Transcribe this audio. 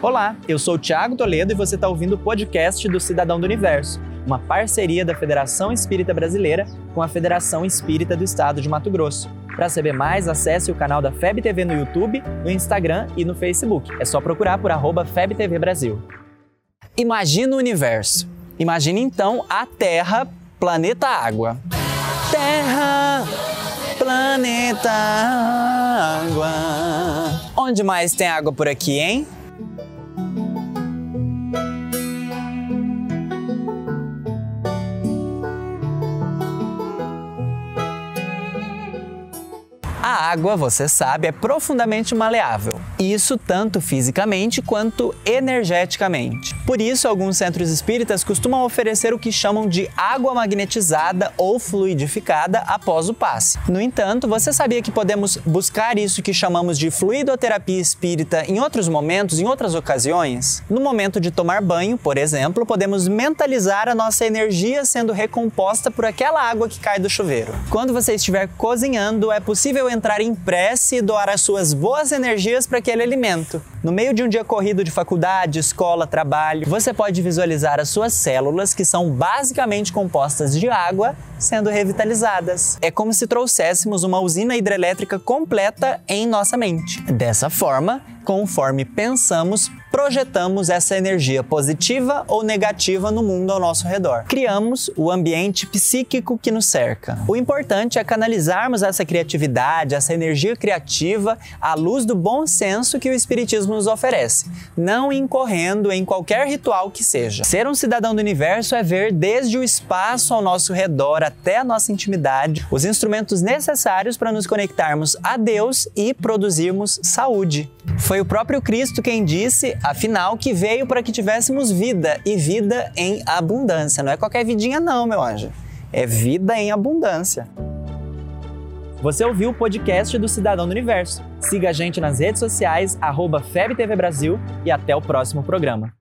Olá, eu sou o Thiago Toledo e você está ouvindo o podcast do Cidadão do Universo, uma parceria da Federação Espírita Brasileira com a Federação Espírita do Estado de Mato Grosso. Para saber mais, acesse o canal da FEB TV no YouTube, no Instagram e no Facebook. É só procurar por arroba FebTV Brasil. Imagina o universo. Imagine então a Terra, planeta água. Terra, planeta água. Onde mais tem água por aqui, hein? A água, você sabe, é profundamente maleável. Isso tanto fisicamente quanto energeticamente. Por isso, alguns centros espíritas costumam oferecer o que chamam de água magnetizada ou fluidificada após o passe. No entanto, você sabia que podemos buscar isso que chamamos de fluidoterapia espírita em outros momentos, em outras ocasiões? No momento de tomar banho, por exemplo, podemos mentalizar a nossa energia sendo recomposta por aquela água que cai do chuveiro. Quando você estiver cozinhando, é possível entrar em prece e doar as suas boas energias para aquele alimento. No meio de um dia corrido de faculdade, escola, trabalho, você pode visualizar as suas células, que são basicamente compostas de água, sendo revitalizadas. É como se trouxéssemos uma usina hidrelétrica completa em nossa mente. Dessa forma, conforme pensamos, projetamos essa energia positiva ou negativa no mundo ao nosso redor. Criamos o ambiente psíquico que nos cerca. O importante é canalizarmos essa criatividade, essa energia criativa à luz do bom senso que o Espiritismo nos oferece, não incorrendo em qualquer ritual que seja. Ser um cidadão do universo é ver desde o espaço ao nosso redor até a nossa intimidade os instrumentos necessários para nos conectarmos a Deus e produzirmos saúde. Foi o próprio Cristo quem disse, afinal, que veio para que tivéssemos vida e vida em abundância. Não é qualquer vidinha, não, meu anjo. É vida em abundância. Você ouviu o podcast do Cidadão do Universo. Siga a gente nas redes sociais, arroba FebTV Brasil e até o próximo programa.